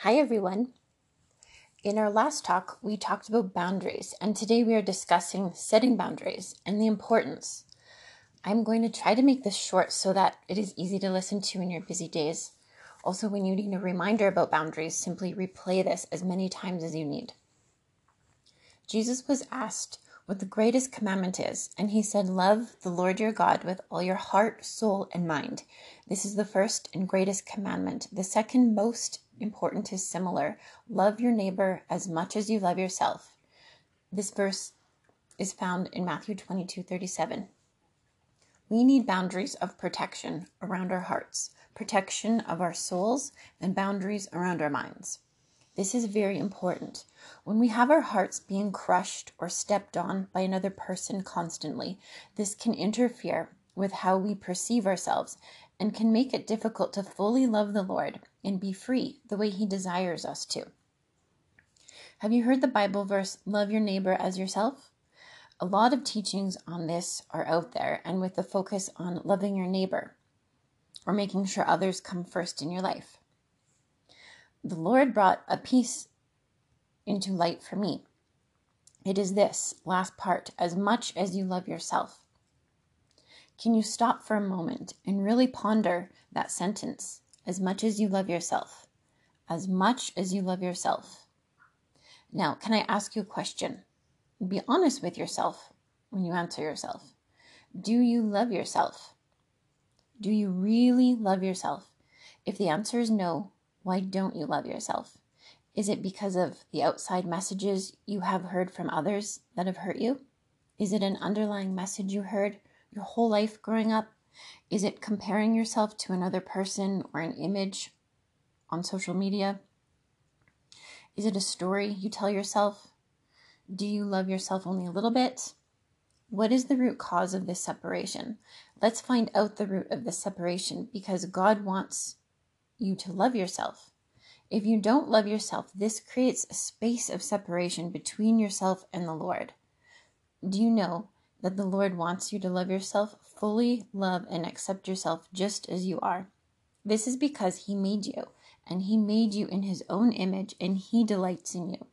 Hi, everyone. In our last talk, we talked about boundaries, and today we are discussing setting boundaries and the importance. I'm going to try to make this short so that it is easy to listen to in your busy days. Also, when you need a reminder about boundaries, simply replay this as many times as you need. Jesus was asked what the greatest commandment is, and he said, Love the Lord your God with all your heart, soul, and mind. This is the first and greatest commandment. The second most important is similar love your neighbor as much as you love yourself. This verse is found in Matthew 22 37. We need boundaries of protection around our hearts, protection of our souls, and boundaries around our minds. This is very important. When we have our hearts being crushed or stepped on by another person constantly, this can interfere with how we perceive ourselves and can make it difficult to fully love the Lord and be free the way He desires us to. Have you heard the Bible verse, Love your neighbor as yourself? A lot of teachings on this are out there, and with the focus on loving your neighbor or making sure others come first in your life. The Lord brought a piece into light for me. It is this last part as much as you love yourself. Can you stop for a moment and really ponder that sentence? As much as you love yourself. As much as you love yourself. Now, can I ask you a question? Be honest with yourself when you answer yourself. Do you love yourself? Do you really love yourself? If the answer is no, why don't you love yourself? Is it because of the outside messages you have heard from others that have hurt you? Is it an underlying message you heard your whole life growing up? Is it comparing yourself to another person or an image on social media? Is it a story you tell yourself? Do you love yourself only a little bit? What is the root cause of this separation? Let's find out the root of this separation because God wants you to love yourself. If you don't love yourself, this creates a space of separation between yourself and the Lord. Do you know that the Lord wants you to love yourself, fully love and accept yourself just as you are. This is because He made you, and He made you in His own image, and He delights in you.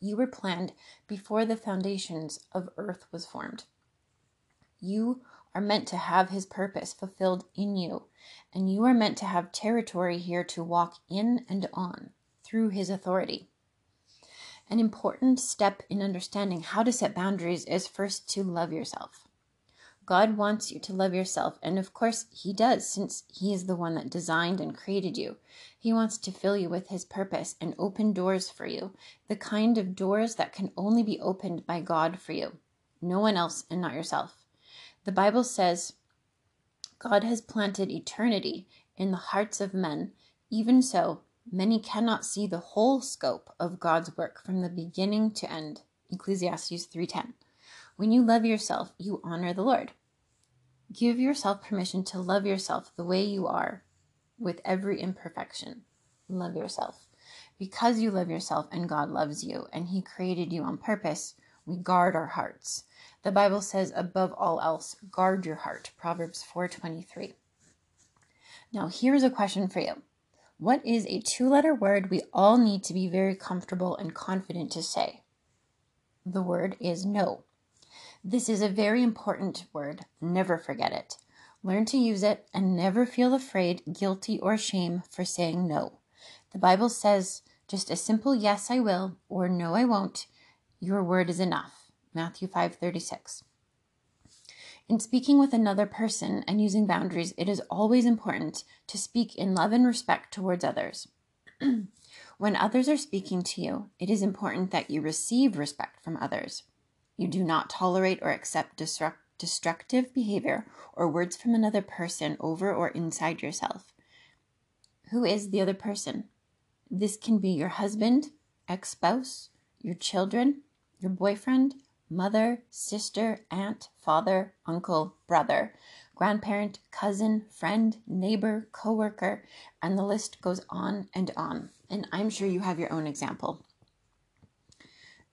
You were planned before the foundations of earth was formed. You are meant to have His purpose fulfilled in you, and you are meant to have territory here to walk in and on through His authority. An important step in understanding how to set boundaries is first to love yourself. God wants you to love yourself, and of course, He does, since He is the one that designed and created you. He wants to fill you with His purpose and open doors for you, the kind of doors that can only be opened by God for you, no one else and not yourself. The Bible says, God has planted eternity in the hearts of men. Even so, Many cannot see the whole scope of God's work from the beginning to end. Ecclesiastes 3:10. When you love yourself, you honor the Lord. Give yourself permission to love yourself the way you are with every imperfection. Love yourself. Because you love yourself and God loves you and he created you on purpose, we guard our hearts. The Bible says above all else, guard your heart. Proverbs 4:23. Now, here's a question for you. What is a two letter word we all need to be very comfortable and confident to say? The word is no. This is a very important word. Never forget it. Learn to use it and never feel afraid, guilty, or shame for saying no. The Bible says just a simple yes I will or no I won't. Your word is enough. Matthew 5:36. In speaking with another person and using boundaries, it is always important to speak in love and respect towards others. when others are speaking to you, it is important that you receive respect from others. You do not tolerate or accept destruct- destructive behavior or words from another person over or inside yourself. Who is the other person? This can be your husband, ex spouse, your children, your boyfriend, mother, sister, aunt, father, uncle, brother, grandparent, cousin, friend, neighbor, coworker, and the list goes on and on. And I'm sure you have your own example.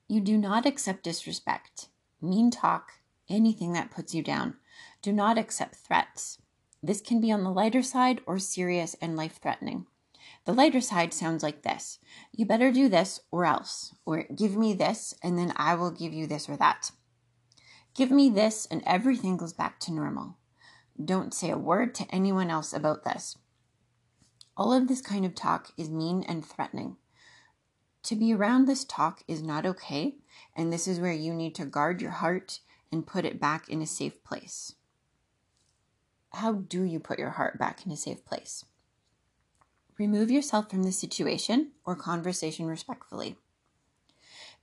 You do not accept disrespect, mean talk, anything that puts you down. Do not accept threats. This can be on the lighter side or serious and life threatening. The lighter side sounds like this You better do this or else, or give me this and then I will give you this or that. Give me this and everything goes back to normal. Don't say a word to anyone else about this. All of this kind of talk is mean and threatening. To be around this talk is not okay, and this is where you need to guard your heart and put it back in a safe place. How do you put your heart back in a safe place? Remove yourself from the situation or conversation respectfully.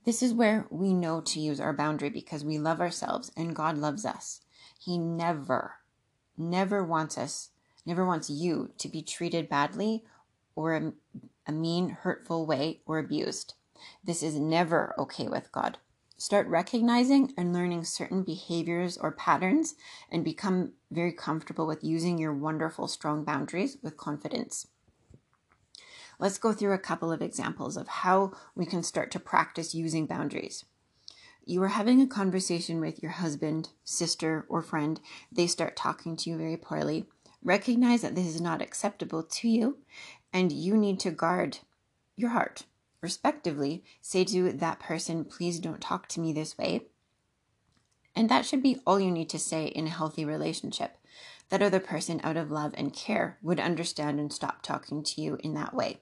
This is where we know to use our boundary because we love ourselves and God loves us. He never, never wants us, never wants you to be treated badly or a, mean, hurtful way or abused. This is never okay with God. Start recognizing and learning certain behaviors or patterns and become very comfortable with using your wonderful, strong boundaries with confidence. Let's go through a couple of examples of how we can start to practice using boundaries. You are having a conversation with your husband, sister, or friend. They start talking to you very poorly. Recognize that this is not acceptable to you and you need to guard your heart respectively, say to that person, please don't talk to me this way. And that should be all you need to say in a healthy relationship. That other person, out of love and care, would understand and stop talking to you in that way.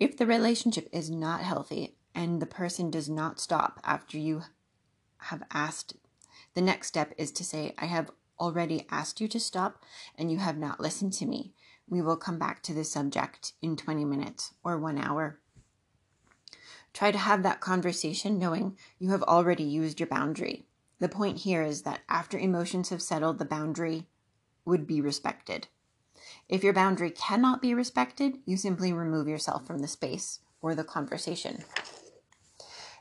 If the relationship is not healthy and the person does not stop after you have asked, the next step is to say, I have already asked you to stop and you have not listened to me. We will come back to this subject in 20 minutes or one hour Try to have that conversation knowing you have already used your boundary. The point here is that after emotions have settled, the boundary would be respected. If your boundary cannot be respected, you simply remove yourself from the space or the conversation.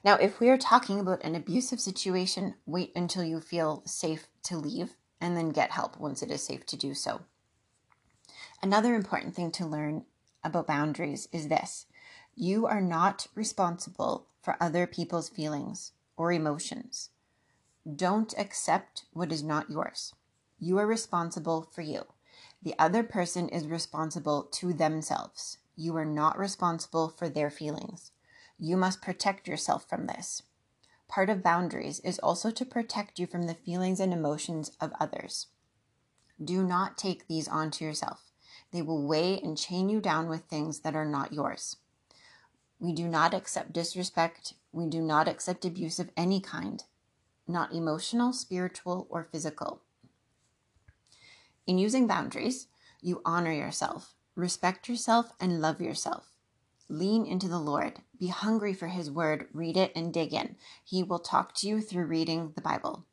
Now, if we are talking about an abusive situation, wait until you feel safe to leave and then get help once it is safe to do so. Another important thing to learn about boundaries is this you are not responsible for other people's feelings or emotions. Don't accept what is not yours. You are responsible for you. The other person is responsible to themselves. You are not responsible for their feelings. You must protect yourself from this. Part of boundaries is also to protect you from the feelings and emotions of others. Do not take these onto yourself. They will weigh and chain you down with things that are not yours. We do not accept disrespect. We do not accept abuse of any kind, not emotional, spiritual, or physical. In using boundaries, you honor yourself, respect yourself, and love yourself. Lean into the Lord. Be hungry for His word. Read it and dig in. He will talk to you through reading the Bible.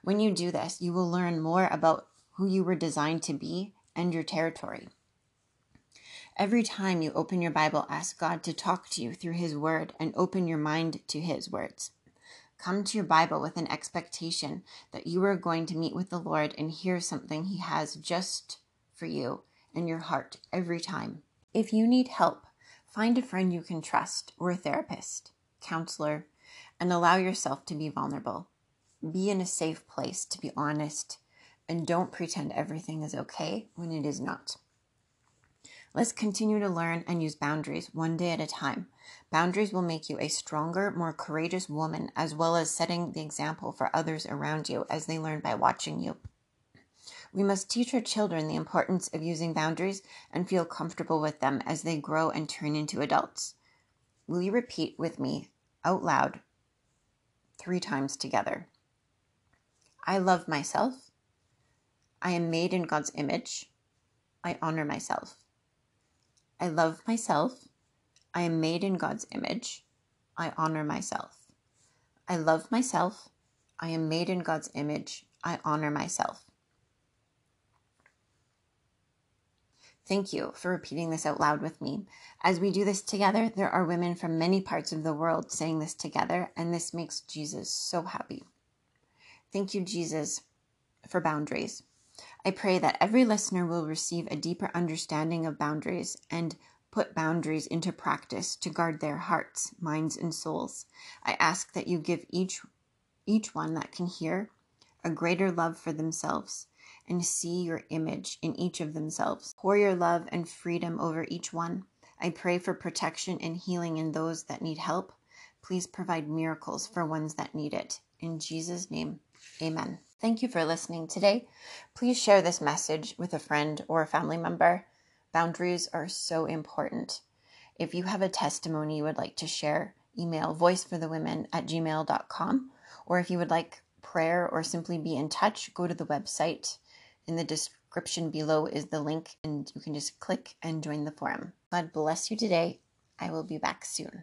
When you do this, you will learn more about who you were designed to be and your territory. Every time you open your Bible, ask God to talk to you through His Word and open your mind to His words. Come to your Bible with an expectation that you are going to meet with the Lord and hear something He has just for you in your heart every time. If you need help, find a friend you can trust or a therapist, counselor, and allow yourself to be vulnerable. Be in a safe place to be honest and don't pretend everything is okay when it is not. Let's continue to learn and use boundaries one day at a time. Boundaries will make you a stronger, more courageous woman, as well as setting the example for others around you as they learn by watching you. We must teach our children the importance of using boundaries and feel comfortable with them as they grow and turn into adults. Will you repeat with me out loud three times together? I love myself. I am made in God's image. I honor myself. I love myself. I am made in God's image. I honor myself. I love myself. I am made in God's image. I honor myself. Thank you for repeating this out loud with me. As we do this together, there are women from many parts of the world saying this together, and this makes Jesus so happy. Thank you, Jesus, for boundaries. I pray that every listener will receive a deeper understanding of boundaries and put boundaries into practice to guard their hearts, minds, and souls. I ask that you give each each one that can hear a greater love for themselves and see your image in each of themselves. Pour your love and freedom over each one I pray for protection and healing in those that need help. Please provide miracles for ones that need it. In Jesus' name, amen. Thank you for listening today. Please share this message with a friend or a family member. Boundaries are so important. If you have a testimony you would like to share, email voiceforthewomen at gmail.com. Or if you would like prayer or simply be in touch, go to the website. In the description below is the link, and you can just click and join the forum. God bless you today. I will be back soon.